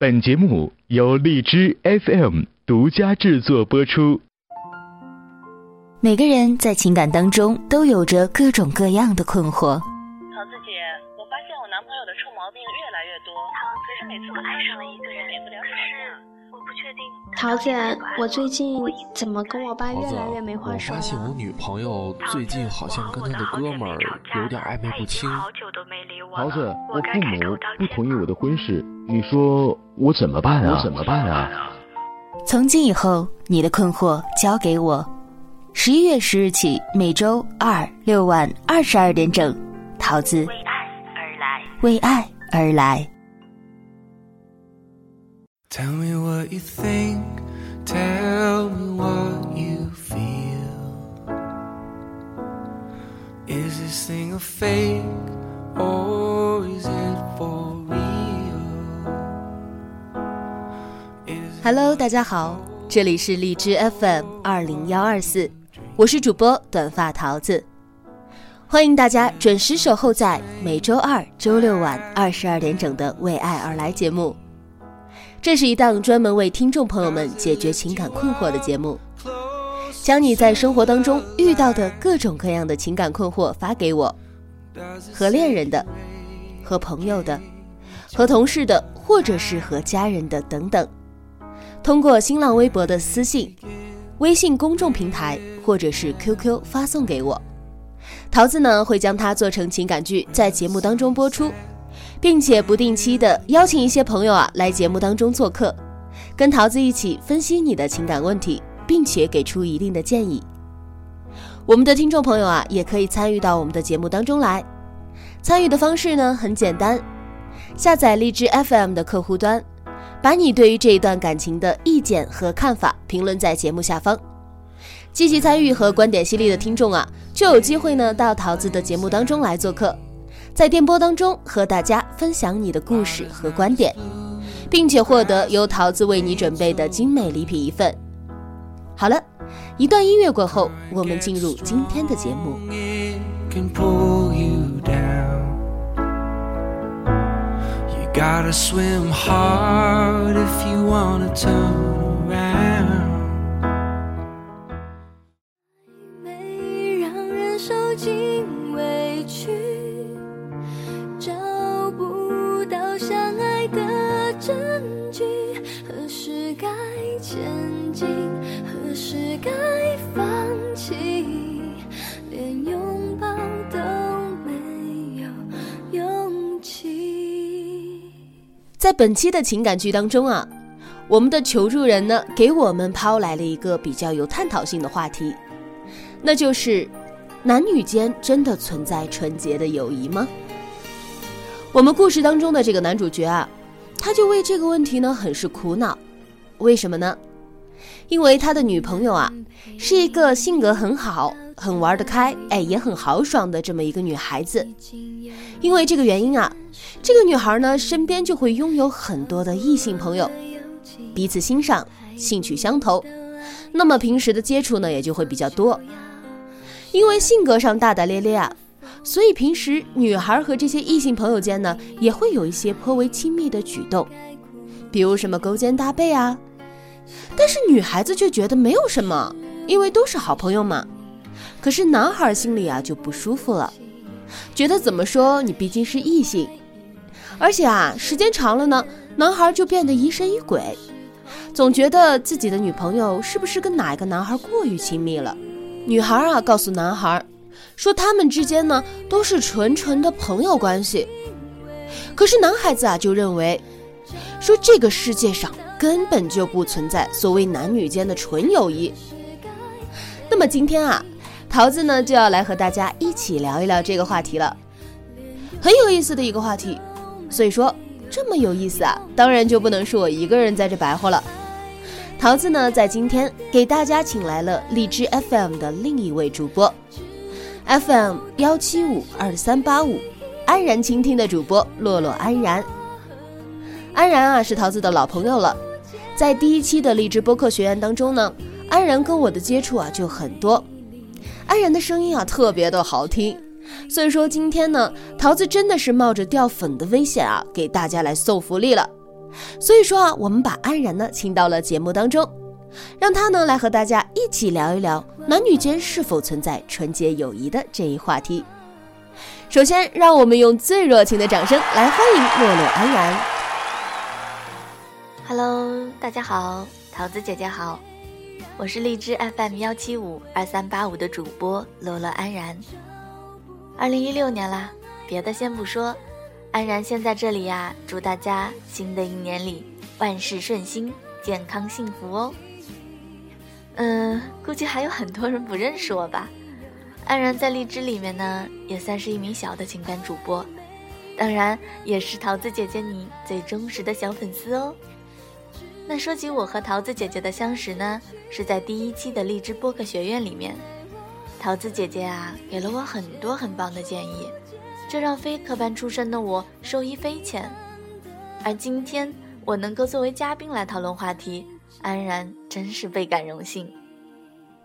本节目由荔枝 FM 独家制作播出。每个人在情感当中都有着各种各样的困惑。桃子姐，我发现我男朋友的臭毛病越来越多，可是每次我爱上了一个人，免不了吵架。桃子，我最近怎么跟我爸越来越没话说我发现我女朋友最近好像跟她的哥们儿有点暧昧不清。桃子，我父母不同意我的婚事，你说我怎么办啊？我怎么办啊？从今以后，你的困惑交给我。十一月十日起，每周二六晚二十二点整，桃子为爱而来，为爱而来。Tell me what you think, tell me what you feel. Is this thing a fake or is it for real?Hello, 大家好，这里是荔枝 FM 二零幺二四，我是主播短发桃子，欢迎大家准时守候在每周二、周六晚二十二点整的《为爱而来》节目。这是一档专门为听众朋友们解决情感困惑的节目，将你在生活当中遇到的各种各样的情感困惑发给我，和恋人的、和朋友的、和同事的，或者是和家人的等等，通过新浪微博的私信、微信公众平台或者是 QQ 发送给我，桃子呢会将它做成情感剧，在节目当中播出。并且不定期的邀请一些朋友啊来节目当中做客，跟桃子一起分析你的情感问题，并且给出一定的建议。我们的听众朋友啊也可以参与到我们的节目当中来。参与的方式呢很简单，下载荔枝 FM 的客户端，把你对于这一段感情的意见和看法评论在节目下方。积极参与和观点犀利的听众啊，就有机会呢到桃子的节目当中来做客。在电波当中和大家分享你的故事和观点，并且获得由桃子为你准备的精美礼品一份。好了，一段音乐过后，我们进入今天的节目。you gotta swim hard if you wanna turn 在本期的情感剧当中啊，我们的求助人呢给我们抛来了一个比较有探讨性的话题，那就是男女间真的存在纯洁的友谊吗？我们故事当中的这个男主角啊，他就为这个问题呢很是苦恼，为什么呢？因为他的女朋友啊是一个性格很好、很玩得开，哎也很豪爽的这么一个女孩子。因为这个原因啊，这个女孩呢身边就会拥有很多的异性朋友，彼此欣赏，兴趣相投，那么平时的接触呢也就会比较多。因为性格上大大咧咧啊，所以平时女孩和这些异性朋友间呢也会有一些颇为亲密的举动，比如什么勾肩搭背啊。但是女孩子却觉得没有什么，因为都是好朋友嘛。可是男孩心里啊就不舒服了，觉得怎么说你毕竟是异性，而且啊时间长了呢，男孩就变得疑神疑鬼，总觉得自己的女朋友是不是跟哪一个男孩过于亲密了。女孩啊告诉男孩，说他们之间呢都是纯纯的朋友关系。可是男孩子啊就认为，说这个世界上根本就不存在所谓男女间的纯友谊。那么今天啊，桃子呢就要来和大家一起聊一聊这个话题了，很有意思的一个话题。所以说这么有意思啊，当然就不能是我一个人在这白活了。桃子呢，在今天给大家请来了荔枝 FM 的另一位主播，FM 幺七五二三八五，安然倾听的主播洛洛安然。安然啊，是桃子的老朋友了，在第一期的荔枝播客学院当中呢，安然跟我的接触啊就很多。安然的声音啊特别的好听，所以说今天呢，桃子真的是冒着掉粉的危险啊，给大家来送福利了。所以说啊，我们把安然呢请到了节目当中，让他呢来和大家一起聊一聊男女间是否存在纯洁友谊的这一话题。首先，让我们用最热情的掌声来欢迎洛洛安然。Hello，大家好，桃子姐姐好，我是荔枝 FM 幺七五二三八五的主播乐乐安然。二零一六年啦，别的先不说。安然先在这里呀，祝大家新的一年里万事顺心、健康幸福哦。嗯，估计还有很多人不认识我吧。安然在荔枝里面呢，也算是一名小的情感主播，当然也是桃子姐姐你最忠实的小粉丝哦。那说起我和桃子姐姐的相识呢，是在第一期的荔枝播客学院里面，桃子姐姐啊，给了我很多很棒的建议。这让非科班出身的我受益匪浅，而今天我能够作为嘉宾来讨论话题，安然真是倍感荣幸。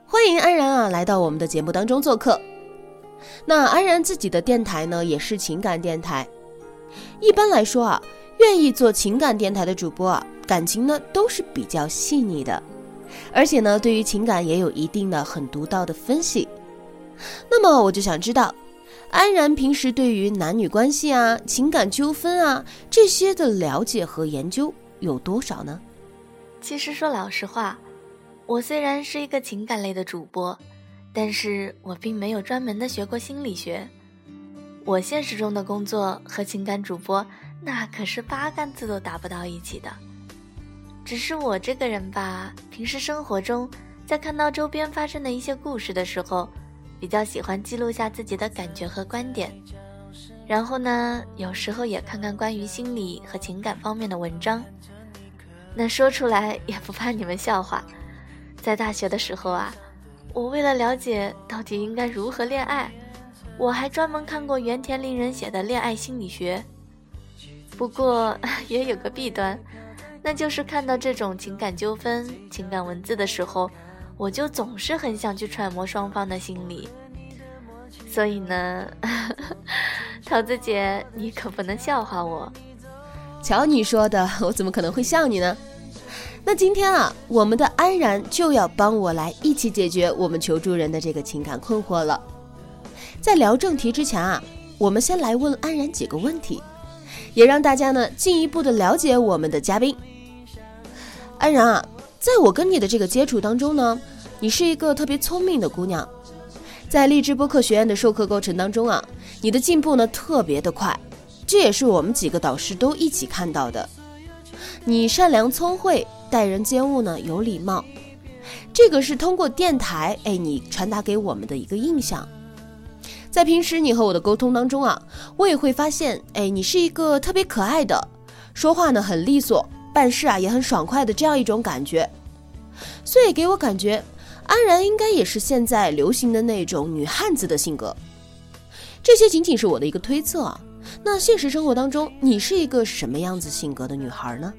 欢迎安然啊来到我们的节目当中做客。那安然自己的电台呢也是情感电台，一般来说啊，愿意做情感电台的主播啊，感情呢都是比较细腻的，而且呢对于情感也有一定的很独到的分析。那么我就想知道。安然平时对于男女关系啊、情感纠纷啊这些的了解和研究有多少呢？其实说老实话，我虽然是一个情感类的主播，但是我并没有专门的学过心理学。我现实中的工作和情感主播那可是八竿子都打不到一起的。只是我这个人吧，平时生活中在看到周边发生的一些故事的时候。比较喜欢记录下自己的感觉和观点，然后呢，有时候也看看关于心理和情感方面的文章。那说出来也不怕你们笑话，在大学的时候啊，我为了了解到底应该如何恋爱，我还专门看过原田令人写的《恋爱心理学》。不过 也有个弊端，那就是看到这种情感纠纷、情感文字的时候。我就总是很想去揣摩双方的心理，所以呢，桃子姐，你可不能笑话我。瞧你说的，我怎么可能会笑你呢？那今天啊，我们的安然就要帮我来一起解决我们求助人的这个情感困惑了。在聊正题之前啊，我们先来问安然几个问题，也让大家呢进一步的了解我们的嘉宾。安然啊。在我跟你的这个接触当中呢，你是一个特别聪明的姑娘，在励志播客学院的授课过程当中啊，你的进步呢特别的快，这也是我们几个导师都一起看到的。你善良聪慧，待人接物呢有礼貌，这个是通过电台哎你传达给我们的一个印象。在平时你和我的沟通当中啊，我也会发现哎你是一个特别可爱的，说话呢很利索。办事啊也很爽快的这样一种感觉，所以给我感觉安然应该也是现在流行的那种女汉子的性格。这些仅仅是我的一个推测啊。那现实生活当中，你是一个什么样子性格的女孩呢？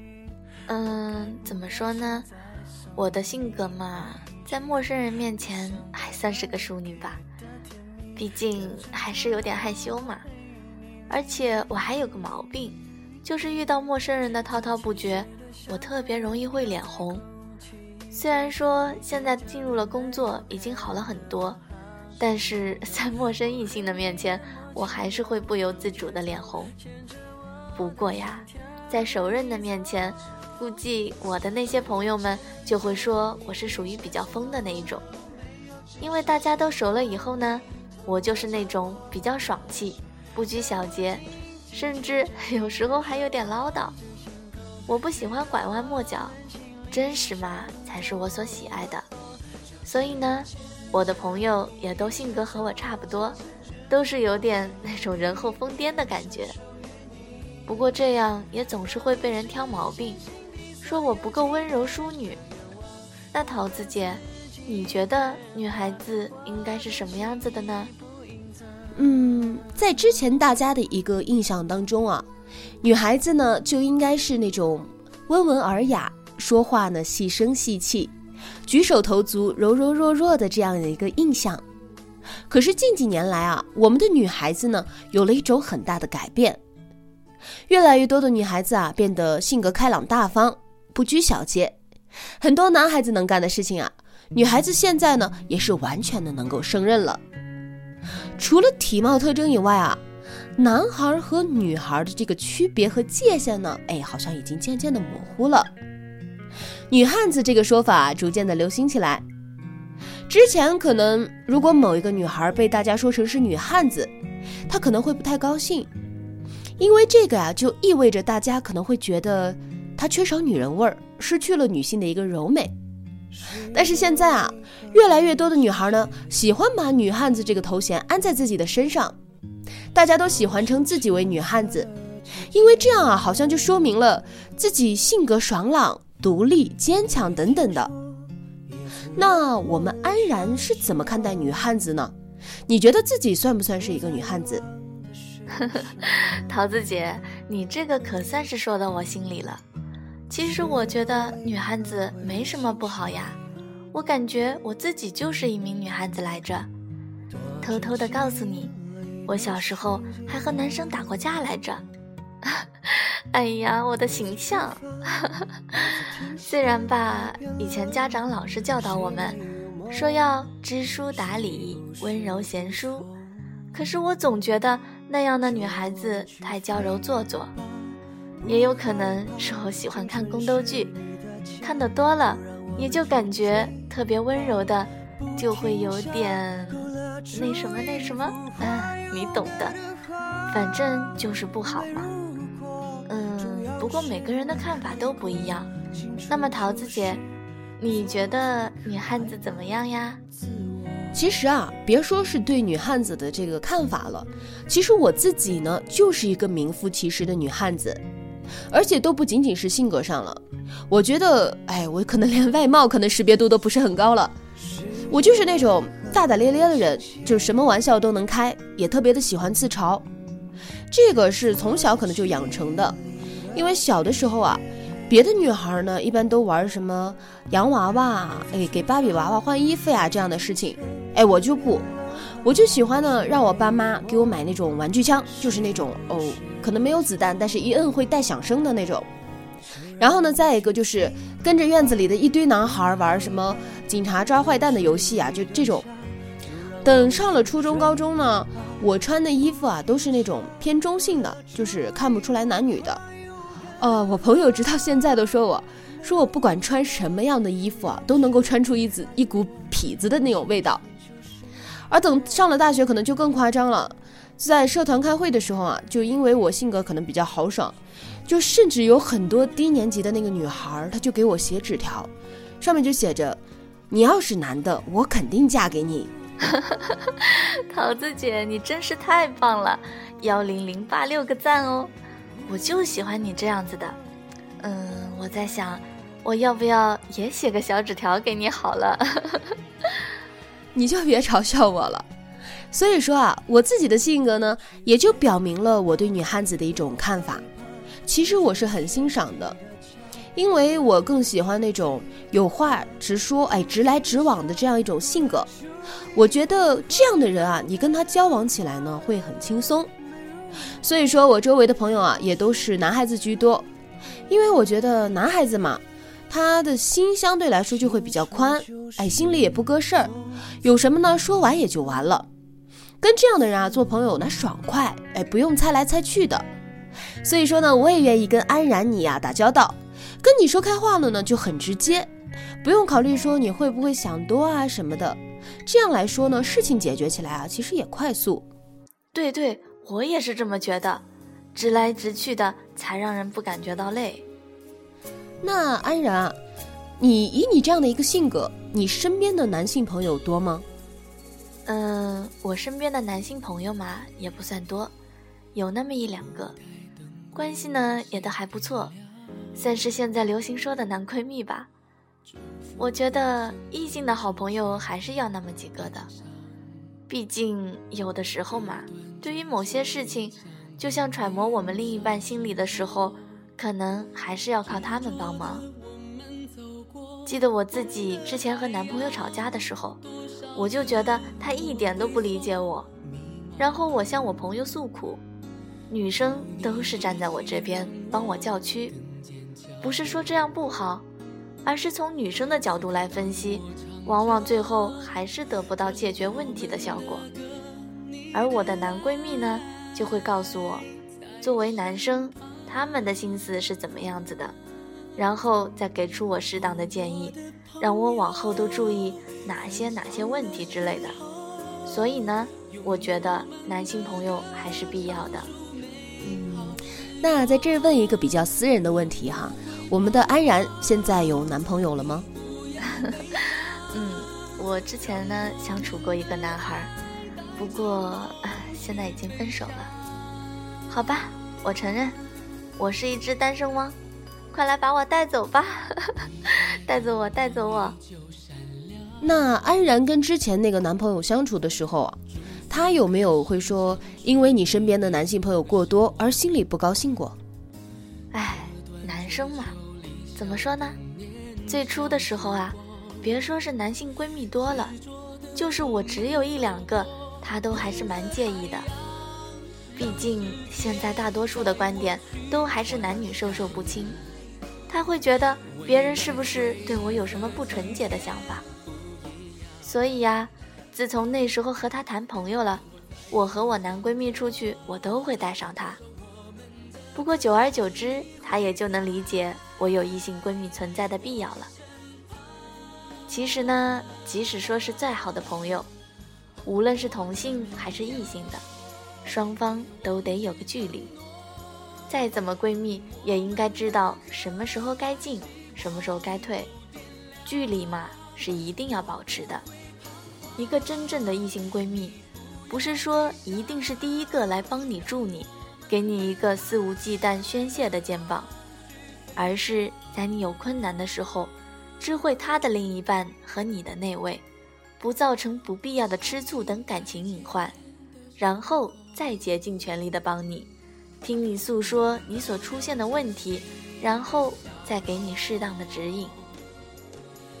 嗯，怎么说呢？我的性格嘛，在陌生人面前还算是个淑女吧，毕竟还是有点害羞嘛。而且我还有个毛病。就是遇到陌生人的滔滔不绝，我特别容易会脸红。虽然说现在进入了工作已经好了很多，但是在陌生异性的面前，我还是会不由自主的脸红。不过呀，在熟人的面前，估计我的那些朋友们就会说我是属于比较疯的那一种，因为大家都熟了以后呢，我就是那种比较爽气，不拘小节。甚至 有时候还有点唠叨，我不喜欢拐弯抹角，真实嘛才是我所喜爱的。所以呢，我的朋友也都性格和我差不多，都是有点 那种人后疯癫的感觉。不过这样也总是会被人挑毛病，说我不够温柔淑女。那桃子姐，你觉得女孩子应该是什么样子的呢？嗯，在之前大家的一个印象当中啊，女孩子呢就应该是那种温文尔雅，说话呢细声细气，举手投足柔柔弱弱的这样的一个印象。可是近几年来啊，我们的女孩子呢有了一种很大的改变。越来越多的女孩子啊变得性格开朗大方，不拘小节。很多男孩子能干的事情啊，女孩子现在呢也是完全的能够胜任了。除了体貌特征以外啊，男孩和女孩的这个区别和界限呢，哎，好像已经渐渐的模糊了。女汉子这个说法逐渐的流行起来。之前可能如果某一个女孩被大家说成是女汉子，她可能会不太高兴，因为这个啊就意味着大家可能会觉得她缺少女人味儿，失去了女性的一个柔美。但是现在啊，越来越多的女孩呢喜欢把女汉子这个头衔安在自己的身上，大家都喜欢称自己为女汉子，因为这样啊好像就说明了自己性格爽朗、独立、坚强等等的。那我们安然是怎么看待女汉子呢？你觉得自己算不算是一个女汉子？桃子姐，你这个可算是说到我心里了。其实我觉得女汉子没什么不好呀，我感觉我自己就是一名女汉子来着。偷偷的告诉你，我小时候还和男生打过架来着。哎呀，我的形象！虽然吧，以前家长老是教导我们，说要知书达理、温柔贤淑，可是我总觉得那样的女孩子太娇柔做作。也有可能是我喜欢看宫斗剧，看的多了，也就感觉特别温柔的，就会有点那什么那什么，嗯，你懂的，反正就是不好嘛。嗯不过每个人的看法都不一样。那么桃子姐，你觉得女汉子怎么样呀？其实啊，别说是对女汉子的这个看法了，其实我自己呢，就是一个名副其实的女汉子，而且都不仅仅是性格上了。我觉得，哎，我可能连外貌可能识别度都不是很高了。我就是那种大大咧咧的人，就什么玩笑都能开，也特别的喜欢自嘲。这个是从小可能就养成的。因为小的时候啊，别的女孩呢一般都玩什么洋娃娃，哎，给芭比娃娃换衣服呀这样的事情，哎，我就不，我就喜欢呢让我爸妈给我买那种玩具枪，就是那种哦，可能没有子弹，但是一摁会带响声的那种。然后呢，再一个就是跟着院子里的一堆男孩玩什么警察抓坏蛋的游戏啊，就这种。等上了初中、高中呢，我穿的衣服啊都是那种偏中性的，就是看不出来男女的。呃，我朋友直到现在都说我，说我不管穿什么样的衣服啊，都能够穿出一子一股痞子的那种味道。而等上了大学，可能就更夸张了，在社团开会的时候啊，就因为我性格可能比较豪爽，就甚至有很多低年级的那个女孩，她就给我写纸条，上面就写着：“你要是男的，我肯定嫁给你。”桃子姐，你真是太棒了，幺零零八六个赞哦。我就喜欢你这样子的，嗯，我在想，我要不要也写个小纸条给你好了？你就别嘲笑我了。所以说啊，我自己的性格呢，也就表明了我对女汉子的一种看法。其实我是很欣赏的，因为我更喜欢那种有话直说，哎，直来直往的这样一种性格。我觉得这样的人啊，你跟他交往起来呢，会很轻松。所以说，我周围的朋友啊，也都是男孩子居多，因为我觉得男孩子嘛，他的心相对来说就会比较宽，哎，心里也不搁事儿，有什么呢，说完也就完了。跟这样的人啊做朋友，那爽快，哎，不用猜来猜去的。所以说呢，我也愿意跟安然你呀打交道，跟你说开话了呢就很直接，不用考虑说你会不会想多啊什么的。这样来说呢，事情解决起来啊，其实也快速。对对。我也是这么觉得，直来直去的才让人不感觉到累。那安然，你以你这样的一个性格，你身边的男性朋友多吗？嗯，我身边的男性朋友嘛，也不算多，有那么一两个，关系呢也都还不错，算是现在流行说的男闺蜜吧。我觉得异性的好朋友还是要那么几个的。毕竟有的时候嘛，对于某些事情，就像揣摩我们另一半心里的时候，可能还是要靠他们帮忙。记得我自己之前和男朋友吵架的时候，我就觉得他一点都不理解我，然后我向我朋友诉苦，女生都是站在我这边帮我叫屈，不是说这样不好，而是从女生的角度来分析，往往最后还是得不到解决问题的效果。而我的男闺蜜呢，就会告诉我，作为男生，他们的心思是怎么样子的，然后再给出我适当的建议，让我往后都注意哪些哪些问题之类的。所以呢，我觉得男性朋友还是必要的。嗯，那在这儿问一个比较私人的问题哈，我们的安然现在有男朋友了吗？嗯，我之前呢相处过一个男孩，不过现在已经分手了。好吧，我承认，我是一只单身汪，快来把我带走吧，带走我，带走我。那安然跟之前那个男朋友相处的时候啊，他有没有会说因为你身边的男性朋友过多而心里不高兴过？哎，男生嘛，怎么说呢？最初的时候啊，别说是男性闺蜜多了，就是我只有一两个，他都还是蛮介意的。毕竟现在大多数的观点都还是男女授受不亲，他会觉得别人是不是对我有什么不纯洁的想法？所以呀，自从那时候和他谈朋友了，我和我男闺蜜出去，我都会带上他。不过久而久之，他也就能理解我有异性闺蜜存在的必要了。其实呢，即使说是再好的朋友，无论是同性还是异性的，双方都得有个距离。再怎么闺蜜，也应该知道什么时候该进，什么时候该退，距离嘛。是一定要保持的。一个真正的异性闺蜜，不是说一定是第一个来帮你助你，给你一个肆无忌惮宣泄的肩膀，而是在你有困难的时候，知会他的另一半和你的那位，不造成不必要的吃醋等感情隐患，然后再竭尽全力的帮你，听你诉说你所出现的问题，然后再给你适当的指引。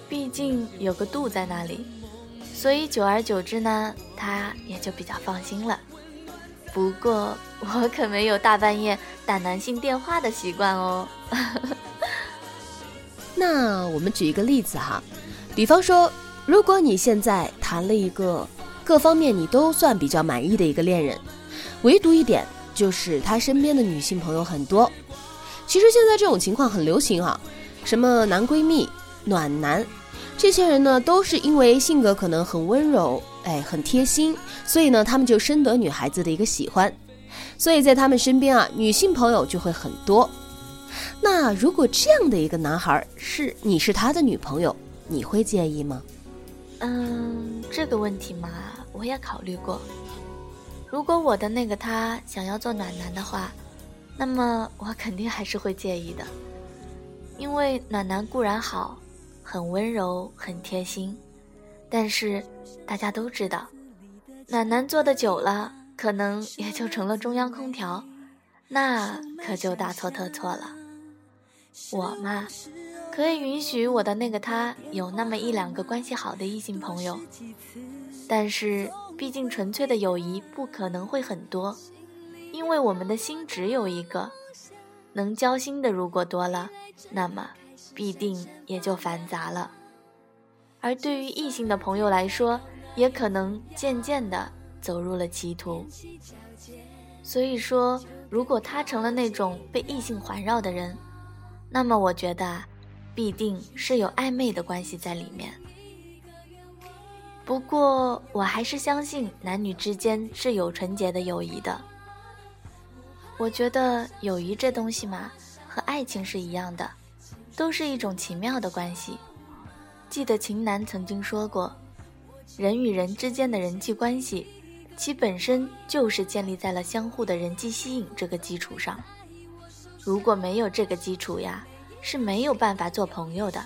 毕竟有个度在那里，所以久而久之呢，他也就比较放心了。不过我可没有大半夜打男性电话的习惯哦。那我们举一个例子哈，比方说，如果你现在谈了一个各方面你都算比较满意的一个恋人，唯独一点就是他身边的女性朋友很多。其实现在这种情况很流行啊，什么男闺蜜。暖男，这些人呢，都是因为性格可能很温柔，哎，很贴心，所以呢，他们就深得女孩子的一个喜欢，所以在他们身边啊，女性朋友就会很多。那如果这样的一个男孩是你是他的女朋友，你会介意吗？嗯，这个问题嘛，我也考虑过。如果我的那个他想要做暖男的话，那么我肯定还是会介意的，因为暖男固然好。很温柔，很贴心，但是大家都知道，暖男做的久了，可能也就成了中央空调，那可就大错特错了。我嘛，可以允许我的那个他有那么一两个关系好的异性朋友，但是毕竟纯粹的友谊不可能会很多，因为我们的心只有一个，能交心的如果多了，那么。必定也就繁杂了，而对于异性的朋友来说，也可能渐渐的走入了歧途。所以说，如果他成了那种被异性环绕的人，那么我觉得，必定是有暧昧的关系在里面。不过，我还是相信男女之间是有纯洁的友谊的。我觉得友谊这东西嘛，和爱情是一样的。都是一种奇妙的关系。记得秦楠曾经说过，人与人之间的人际关系，其本身就是建立在了相互的人际吸引这个基础上。如果没有这个基础呀，是没有办法做朋友的，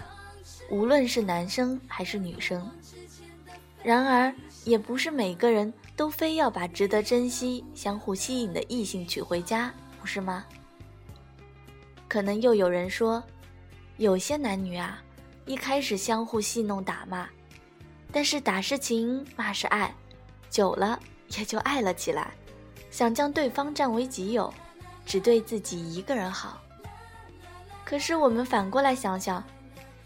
无论是男生还是女生。然而，也不是每个人都非要把值得珍惜、相互吸引的异性娶回家，不是吗？可能又有人说。有些男女啊，一开始相互戏弄打骂，但是打是情，骂是爱，久了也就爱了起来，想将对方占为己有，只对自己一个人好。可是我们反过来想想，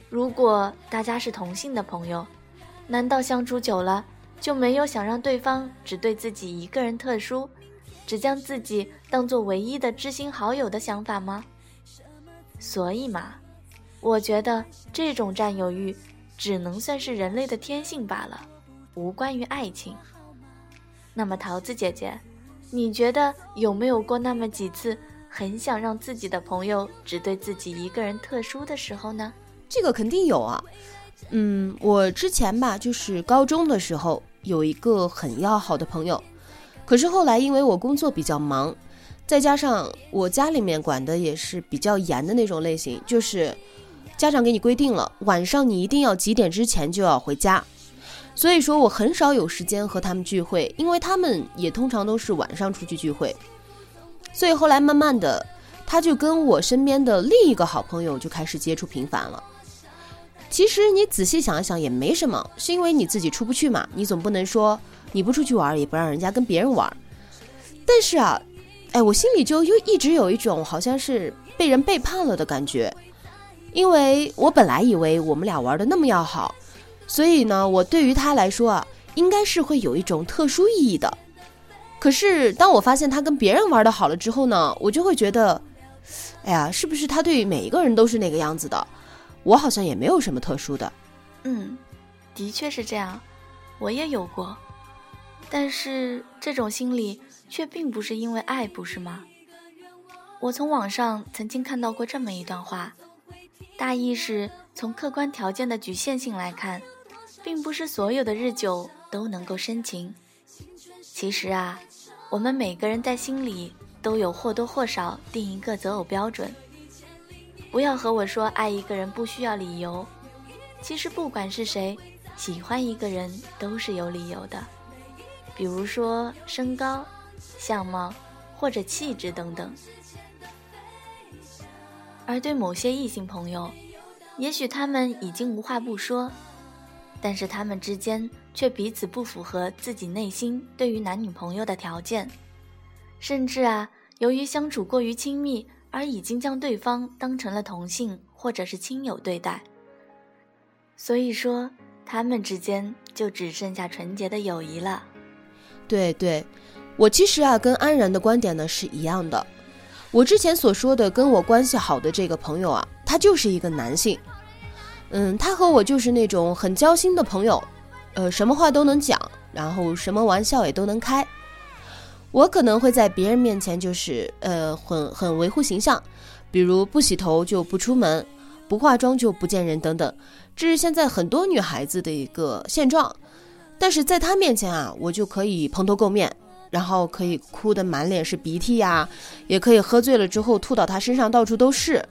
如果大家是同性的朋友，难道相处久了就没有想让对方只对自己一个人特殊，只将自己当做唯一的知心好友的想法吗？所以嘛，我觉得这种占有欲只能算是人类的天性罢了，无关于爱情。那么桃子姐姐，你觉得有没有过那么几次很想让自己的朋友只对自己一个人特殊的时候呢？这个肯定有啊。嗯，我之前吧，就是高中的时候有一个很要好的朋友，可是后来因为我工作比较忙，再加上我家里面管的也是比较严的那种类型，就是家长给你规定了，晚上你一定要几点之前就要回家，所以说我很少有时间和他们聚会，因为他们也通常都是晚上出去聚会，所以后来慢慢的，他就跟我身边的另一个好朋友就开始接触频繁了。其实你仔细想一想也没什么，是因为你自己出不去嘛。你总不能说你不出去玩，也不让人家跟别人玩。但是啊，哎，我心里就又一直有一种好像是被人背叛了的感觉，因为我本来以为我们俩玩的那么要好，所以呢，我对于他来说啊，应该是会有一种特殊意义的。可是当我发现他跟别人玩的好了之后呢，我就会觉得，哎呀，是不是他对每一个人都是那个样子的？我好像也没有什么特殊的，嗯，的确是这样，我也有过，但是这种心理却并不是因为爱，不是吗？我从网上曾经看到过这么一段话，大意是从客观条件的局限性来看，并不是所有的日久都能够深情。其实啊，我们每个人在心里都有或多或少定一个择偶标准。不要和我说爱一个人不需要理由，其实不管是谁喜欢一个人都是有理由的，比如说身高、相貌或者气质等等。而对某些异性朋友，也许他们已经无话不说，但是他们之间却彼此不符合自己内心对于男女朋友的条件，甚至啊，由于相处过于亲密。而已经将对方当成了同性或者是亲友对待，所以说他们之间就只剩下纯洁的友谊了。对对，我其实啊跟安然的观点呢是一样的。我之前所说的跟我关系好的这个朋友啊，他就是一个男性，嗯，他和我就是那种很交心的朋友，呃，什么话都能讲，然后什么玩笑也都能开。我可能会在别人面前就是呃很很维护形象，比如不洗头就不出门，不化妆就不见人等等，这是现在很多女孩子的一个现状。但是在他面前啊，我就可以蓬头垢面，然后可以哭得满脸是鼻涕呀，也可以喝醉了之后吐到他身上到处都是。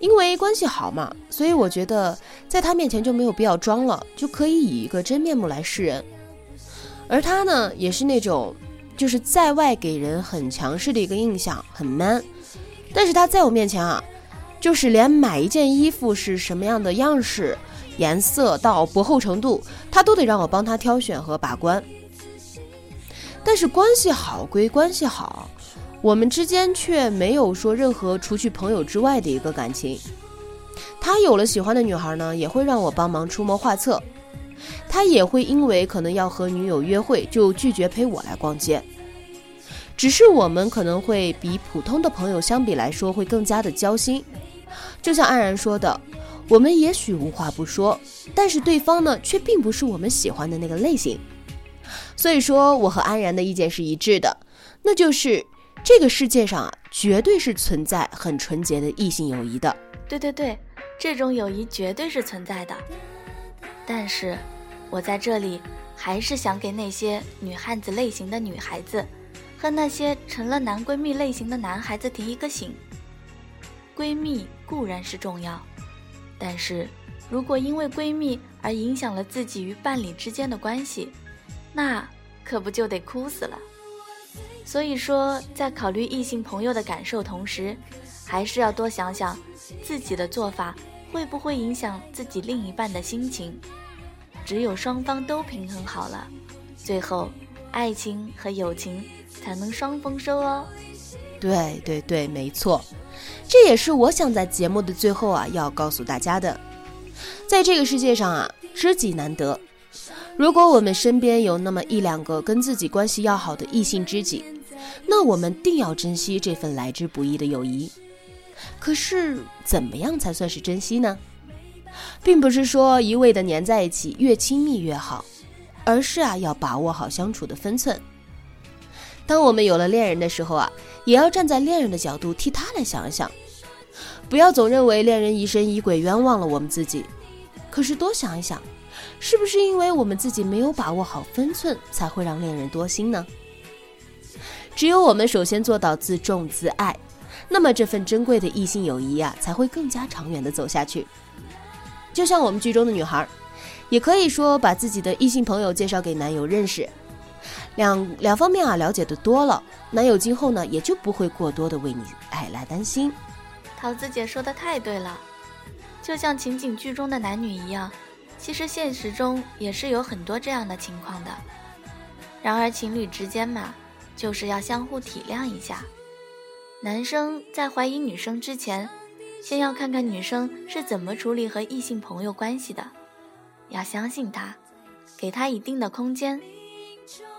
因为关系好嘛，所以我觉得在他面前就没有必要装了，就可以以一个真面目来示人。而他呢，也是那种。就是在外给人很强势的一个印象，很 man，但是他在我面前啊，就是连买一件衣服是什么样的样式、颜色到薄厚程度，他都得让我帮他挑选和把关。但是关系好归关系好，我们之间却没有说任何除去朋友之外的一个感情。他有了喜欢的女孩呢，也会让我帮忙出谋划策。他也会因为可能要和女友约会，就拒绝陪我来逛街。只是我们可能会比普通的朋友相比来说会更加的交心。就像安然说的，我们也许无话不说，但是对方呢却并不是我们喜欢的那个类型。所以说，我和安然的意见是一致的，那就是这个世界上啊，绝对是存在很纯洁的异性友谊的。对对对，这种友谊绝对是存在的。但是，我在这里还是想给那些女汉子类型的女孩子，和那些成了男闺蜜类型的男孩子提一个醒：闺蜜固然是重要，但是如果因为闺蜜而影响了自己与伴侣之间的关系，那可不就得哭死了。所以说，在考虑异性朋友的感受同时，还是要多想想自己的做法会不会影响自己另一半的心情。只有双方都平衡好了，最后，爱情和友情才能双丰收哦。对对对，没错，这也是我想在节目的最后啊要告诉大家的。在这个世界上啊，知己难得。如果我们身边有那么一两个跟自己关系要好的异性知己，那我们定要珍惜这份来之不易的友谊。可是，怎么样才算是珍惜呢？并不是说一味的黏在一起，越亲密越好，而是啊，要把握好相处的分寸。当我们有了恋人的时候啊，也要站在恋人的角度替他来想一想，不要总认为恋人疑神疑鬼，冤枉了我们自己。可是多想一想，是不是因为我们自己没有把握好分寸，才会让恋人多心呢？只有我们首先做到自重自爱，那么这份珍贵的异性友谊啊，才会更加长远的走下去。就像我们剧中的女孩，也可以说把自己的异性朋友介绍给男友认识，两两方面啊了解的多了，男友今后呢也就不会过多的为你哎来担心。桃子姐说的太对了，就像情景剧中的男女一样，其实现实中也是有很多这样的情况的。然而情侣之间嘛，就是要相互体谅一下。男生在怀疑女生之前。先要看看女生是怎么处理和异性朋友关系的，要相信她，给她一定的空间。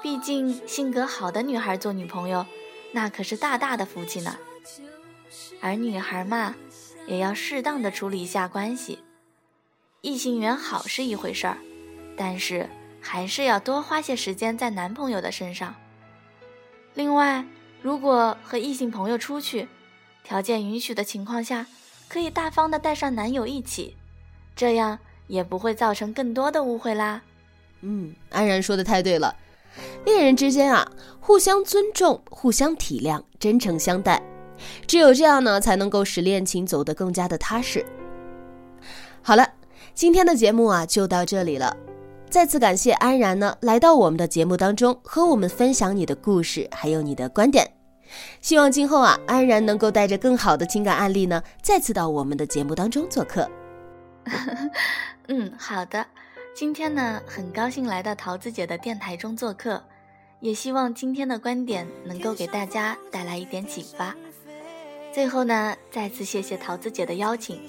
毕竟性格好的女孩做女朋友，那可是大大的福气呢。而女孩嘛，也要适当的处理一下关系。异性缘好是一回事儿，但是还是要多花些时间在男朋友的身上。另外，如果和异性朋友出去，条件允许的情况下。可以大方的带上男友一起，这样也不会造成更多的误会啦。嗯，安然说的太对了，恋人之间啊，互相尊重、互相体谅、真诚相待，只有这样呢，才能够使恋情走得更加的踏实。好了，今天的节目啊就到这里了，再次感谢安然呢来到我们的节目当中，和我们分享你的故事还有你的观点。希望今后啊，安然能够带着更好的情感案例呢，再次到我们的节目当中做客。嗯，好的。今天呢，很高兴来到桃子姐的电台中做客，也希望今天的观点能够给大家带来一点启发。最后呢，再次谢谢桃子姐的邀请，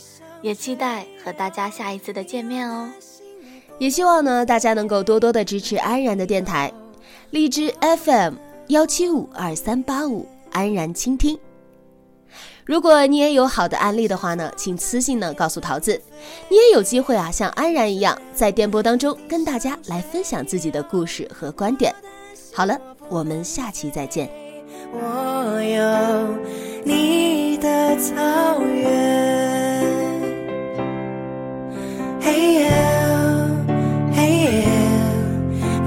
也期待和大家下一次的见面哦。也希望呢，大家能够多多的支持安然的电台，荔枝 FM 幺七五二三八五。安然倾听。如果你也有好的案例的话呢，请私信呢告诉桃子，你也有机会啊，像安然一样在电波当中跟大家来分享自己的故事和观点。好了，我们下期再见。我有你的草原，嘿耶，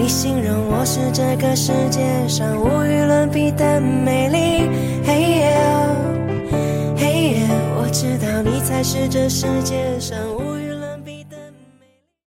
你形容我是这个世界上无与伦比的美丽。知道你才是这世界上无与。